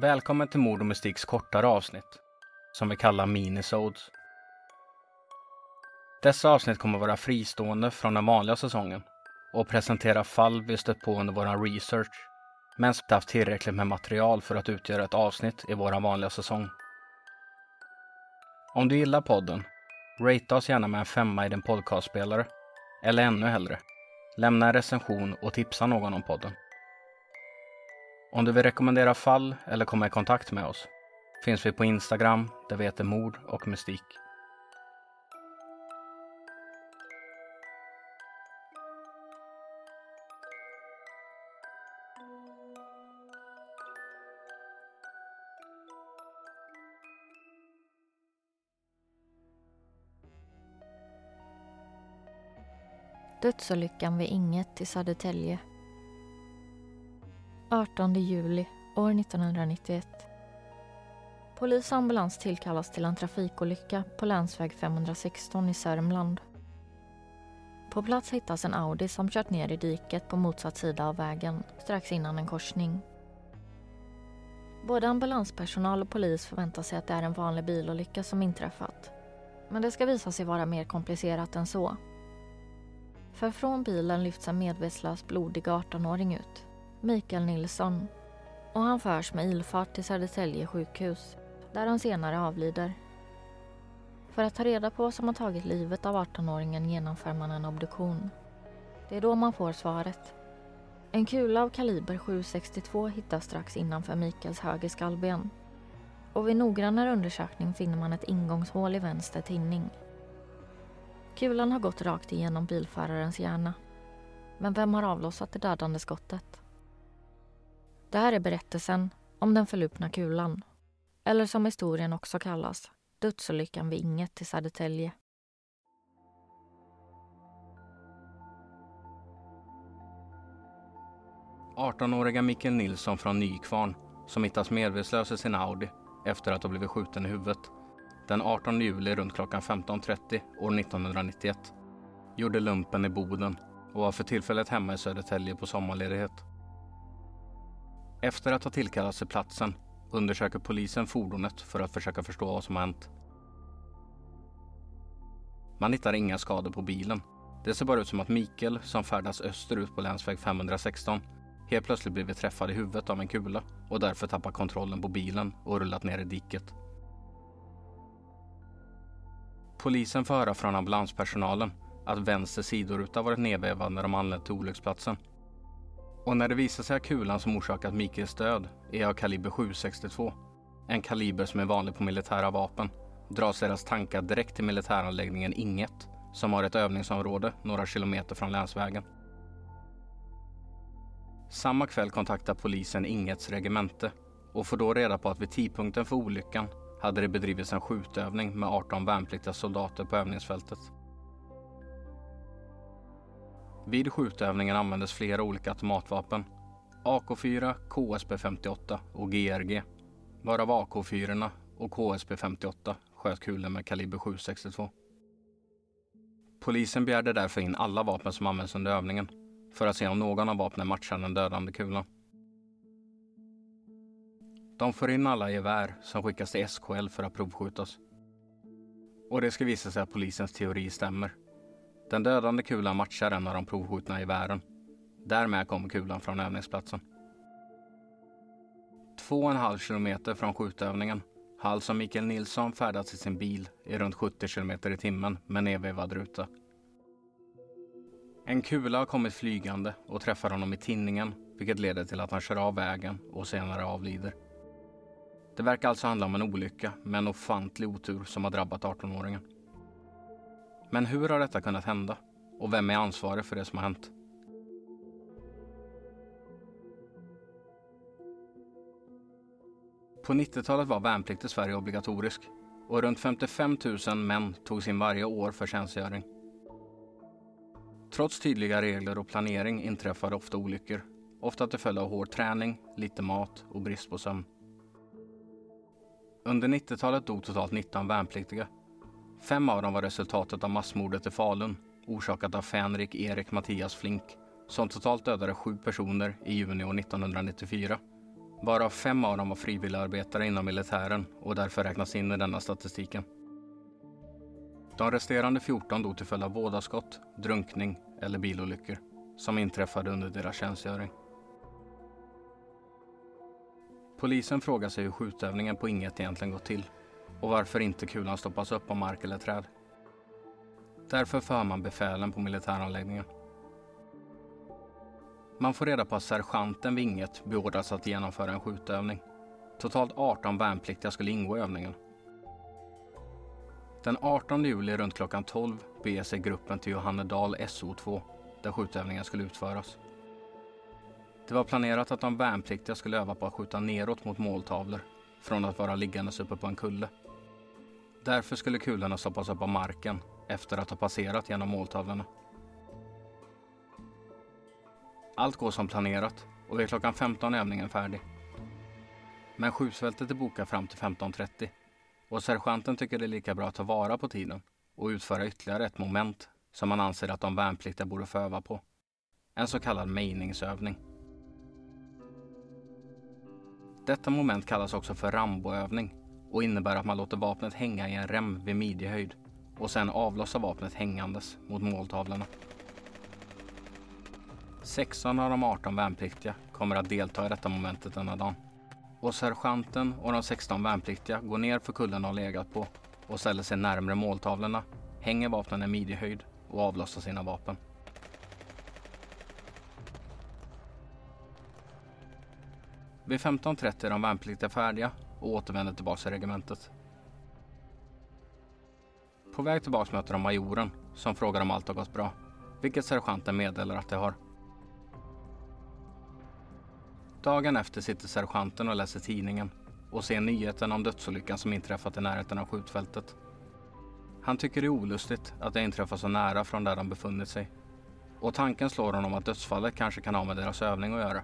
Välkommen till Mord och Mystiks kortare avsnitt, som vi kallar minisodes. Dessa avsnitt kommer vara fristående från den vanliga säsongen och presentera fall vi stött på under vår research, men inte haft tillräckligt med material för att utgöra ett avsnitt i vår vanliga säsong. Om du gillar podden, rate oss gärna med en femma i din podcastspelare, eller ännu hellre, lämna en recension och tipsa någon om podden. Om du vill rekommendera fall eller komma i kontakt med oss finns vi på Instagram där vi heter Mord och Mystik. Dödsolyckan vid Inget i Södertälje 18 juli år 1991. Polis och ambulans tillkallas till en trafikolycka på länsväg 516 i Sörmland. På plats hittas en Audi som kört ner i diket på motsatt sida av vägen strax innan en korsning. Både ambulanspersonal och polis förväntar sig att det är en vanlig bilolycka som inträffat. Men det ska visa sig vara mer komplicerat än så. För från bilen lyfts en medvetslös blodig 18-åring ut. Mikael Nilsson. Och han förs med ilfart till Södertälje sjukhus, där han senare avlider. För att ta reda på vad som har tagit livet av 18-åringen genomför man en obduktion. Det är då man får svaret. En kula av kaliber 762 hittas strax innanför Mikaels höger skallben. Och vid noggrannare undersökning finner man ett ingångshål i vänster tinning. Kulan har gått rakt igenom bilförarens hjärna. Men vem har avlossat det dödande skottet? Det här är berättelsen om den förlupna kulan. Eller som historien också kallas, dödsolyckan vid Inget i Södertälje. åriga Mikael Nilsson från Nykvarn som hittas medvetslös i sin Audi efter att ha blivit skjuten i huvudet den 18 juli runt klockan 15.30 år 1991 gjorde lumpen i Boden och var för tillfället hemma i Södertälje på sommarledighet. Efter att ha tillkallats till platsen undersöker polisen fordonet för att försöka förstå vad som har hänt. Man hittar inga skador på bilen. Det ser bara ut som att Mikael, som färdas österut på länsväg 516, helt plötsligt blivit träffad i huvudet av en kula och därför tappat kontrollen på bilen och rullat ner i diket. Polisen får höra från ambulanspersonalen att vänster sidoruta varit nedvevad när de anlänt till olycksplatsen. Och när det visar sig att kulan som orsakat Mikaels död är av kaliber 762, en kaliber som är vanlig på militära vapen, dras deras tankar direkt till militäranläggningen Inget, som har ett övningsområde några kilometer från länsvägen. Samma kväll kontaktar polisen Ingets regemente och får då reda på att vid tidpunkten för olyckan hade det bedrivits en skjutövning med 18 värnpliktiga soldater på övningsfältet. Vid skjutövningen användes flera olika automatvapen. AK4, KSP 58 och GRG. Varav AK4 och KSP 58 sköt kulor med kaliber 762. Polisen begärde därför in alla vapen som används under övningen för att se om någon av vapnen matchar den dödande kulan. De får in alla gevär som skickas till SKL för att provskjutas. Och det ska visa sig att polisens teori stämmer. Den dödande kulan matchar en av de provskjutna gevären. Därmed kommer kulan från övningsplatsen. Två och en halv kilometer från skjutövningen har alltså Mikael Nilsson färdats i sin bil i runt 70 kilometer i timmen med nedvevad ruta. En kula har kommit flygande och träffar honom i tinningen vilket leder till att han kör av vägen och senare avlider. Det verkar alltså handla om en olycka med en ofantlig otur som har drabbat 18-åringen. Men hur har detta kunnat hända? Och vem är ansvarig för det som har hänt? På 90-talet var värnplikt i Sverige obligatorisk och runt 55 000 män togs in varje år för tjänstgöring. Trots tydliga regler och planering inträffade ofta olyckor. Ofta till följd av hård träning, lite mat och brist på sömn. Under 90-talet dog totalt 19 värnpliktiga. Fem av dem var resultatet av massmordet i Falun orsakat av Fänrik Erik Mattias Flink som totalt dödade sju personer i juni år 1994 Varav fem av dem var frivilligarbetare inom militären och därför räknas in i denna statistiken. De resterande 14 dog till följd av vådaskott, drunkning eller bilolyckor som inträffade under deras tjänstgöring. Polisen frågar sig hur skjutövningen på inget egentligen gått till och varför inte kulan stoppas upp av mark eller träd. Därför för man befälen på militäranläggningen. Man får reda på att sergeanten vid Inget beordrats att genomföra en skjutövning. Totalt 18 värnpliktiga skulle ingå i övningen. Den 18 juli runt klockan 12 beger sig gruppen till Johannedal SO2 där skjutövningen skulle utföras. Det var planerat att de värnpliktiga skulle öva på att skjuta neråt mot måltavlor från att vara liggandes uppe på en kulle. Därför skulle kulorna stoppas upp av marken efter att ha passerat genom måltavlorna. Allt går som planerat och vid klockan 15 är övningen färdig. Men skjutfältet är bokat fram till 15.30 och sergeanten tycker det är lika bra att ta vara på tiden och utföra ytterligare ett moment som man anser att de värnpliktiga borde få öva på. En så kallad mejningsövning. Detta moment kallas också för Ramboövning och innebär att man låter vapnet hänga i en rem vid midjehöjd och sen avlossar vapnet hängandes mot måltavlorna. 16 av de 18 värnpliktiga kommer att delta i detta momentet denna dagen. Och sergeanten och de 16 värnpliktiga går ner för kullen de legat på och ställer sig närmre måltavlorna, hänger vapnen i midjehöjd och avlossar sina vapen. Vid 15.30 är de värnpliktiga färdiga och återvänder tillbaka till regementet. På väg tillbaka möter de majoren som frågar om allt har gått bra, vilket sergeanten meddelar att det har. Dagen efter sitter sergeanten och läser tidningen och ser nyheten om dödsolyckan som inträffat i närheten av skjutfältet. Han tycker det är olustigt att det inträffar så nära från där de befunnit sig. Och tanken slår honom att dödsfallet kanske kan ha med deras övning att göra.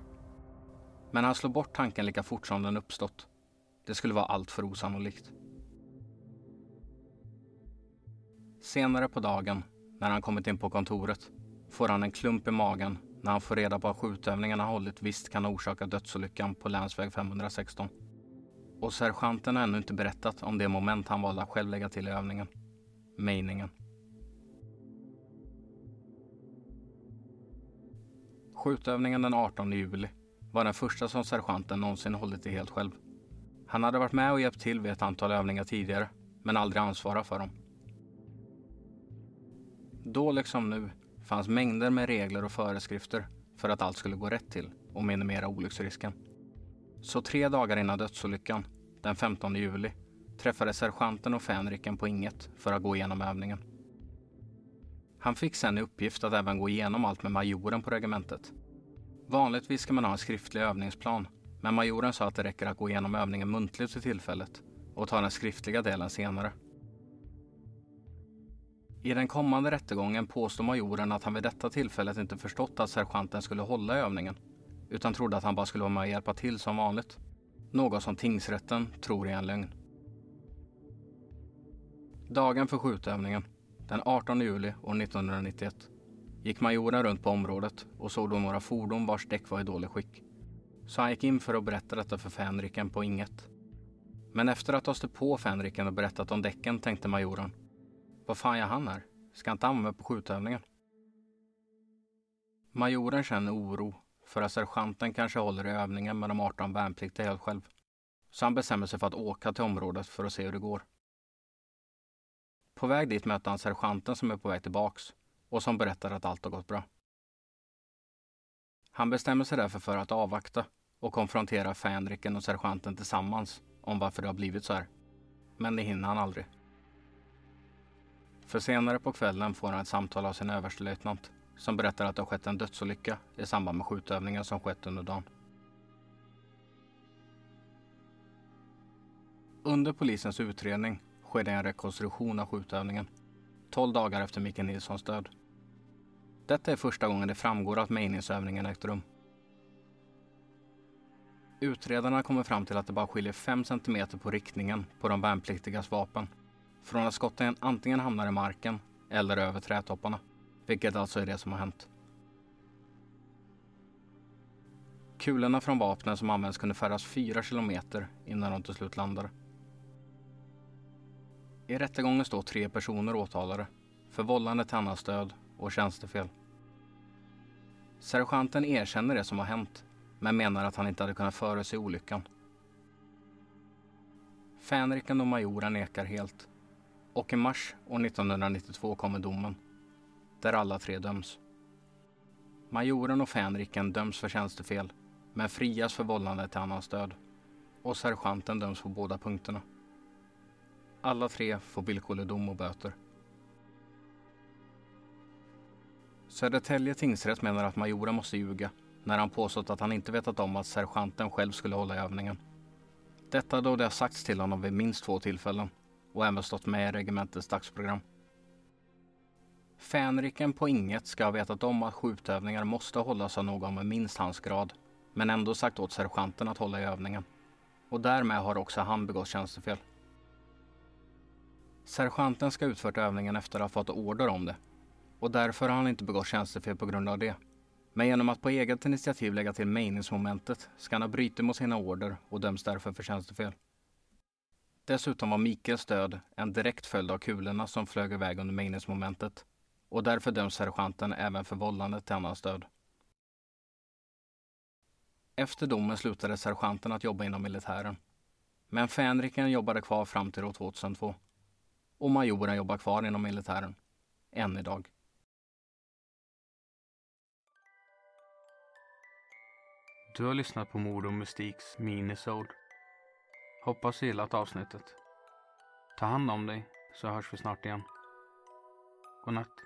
Men han slår bort tanken lika fort som den uppstått. Det skulle vara allt för osannolikt. Senare på dagen, när han kommit in på kontoret, får han en klump i magen när han får reda på att skjutövningen han hållit visst kan ha orsakat dödsolyckan på länsväg 516. Och sergeanten har ännu inte berättat om det moment han valde att själv lägga till i övningen. Mejningen. Skjutövningen den 18 juli var den första som sergeanten någonsin hållit i helt själv. Han hade varit med och hjälpt till vid ett antal övningar tidigare, men aldrig ansvarat för dem. Då liksom nu fanns mängder med regler och föreskrifter för att allt skulle gå rätt till och minimera olycksrisken. Så tre dagar innan dödsolyckan, den 15 juli, träffade sergeanten och fänriken på Inget för att gå igenom övningen. Han fick sen i uppgift att även gå igenom allt med majoren på regementet. Vanligtvis ska man ha en skriftlig övningsplan, men majoren sa att det räcker att gå igenom övningen muntligt för tillfället och ta den skriftliga delen senare. I den kommande rättegången påstår majoren att han vid detta tillfället inte förstått att sergeanten skulle hålla övningen, utan trodde att han bara skulle vara med och hjälpa till som vanligt. Något som tingsrätten tror är en lögn. Dagen för skjutövningen, den 18 juli år 1991, gick majoren runt på området och såg då några fordon vars däck var i dåligt skick. Så han gick in för att berätta detta för fänriken på inget. Men efter att ha stött på fänriken och berättat om däcken tänkte majoren vad fan gör han här? Ska inte han med på skjutövningen? Majoren känner oro för att sergeanten kanske håller i övningen med de 18 värnpliktiga helt själv. Så han bestämmer sig för att åka till området för att se hur det går. På väg dit möter han sergeanten som är på väg tillbaks och som berättar att allt har gått bra. Han bestämmer sig därför för att avvakta och konfrontera fänriken och sergeanten tillsammans om varför det har blivit så här. Men det hinner han aldrig. För senare på kvällen får han ett samtal av sin överstelöjtnant som berättar att det har skett en dödsolycka i samband med skjutövningen som skett under dagen. Under polisens utredning sker det en rekonstruktion av skjutövningen 12 dagar efter Micke Nilssons död. Detta är första gången det framgår att mejningsövningen ägt rum. Utredarna kommer fram till att det bara skiljer 5 cm på riktningen på de värnpliktigas vapen från att skotten antingen hamnar i marken eller över trädtopparna, vilket alltså är det som har hänt. Kulorna från vapnen som används kunde färdas 4 kilometer innan de till slut landade. I rättegången står tre personer åtalade för vållande till annans död och tjänstefel. Sergeanten erkänner det som har hänt men menar att han inte hade kunnat förutse olyckan. Fänriken och majoren nekar helt och i mars år 1992 kommer domen där alla tre döms. Majoren och fänriken döms för tjänstefel men frias för vållande till annans död och sergeanten döms på båda punkterna. Alla tre får villkorlig dom och böter. Södertälje tingsrätt menar att majoren måste ljuga när han påstått att han inte vetat om att sergeanten själv skulle hålla i övningen. Detta då det har sagts till honom vid minst två tillfällen och även stått med i regementets dagsprogram. Fänriken på inget ska ha vetat om att skjutövningar måste hållas av någon med minst hans grad, men ändå sagt åt sergeanten att hålla i övningen. Och därmed har också han begått tjänstefel. Sergeanten ska ha utfört övningen efter att ha fått order om det och därför har han inte begått tjänstefel på grund av det. Men genom att på eget initiativ lägga till meningsmomentet ska han ha brutit mot sina order och döms därför för tjänstefel. Dessutom var Mikaels död en direkt följd av kulorna som flög iväg under meningsmomentet och därför döms sergeanten även för vållande till annans död. Efter domen slutade sergeanten att jobba inom militären. Men fänriken jobbade kvar fram till år 2002. Och majoren jobbar kvar inom militären. Än idag. Du har lyssnat på Mord och Mystiks minisode. Hoppas du gillat avsnittet. Ta hand om dig så hörs vi snart igen. God natt.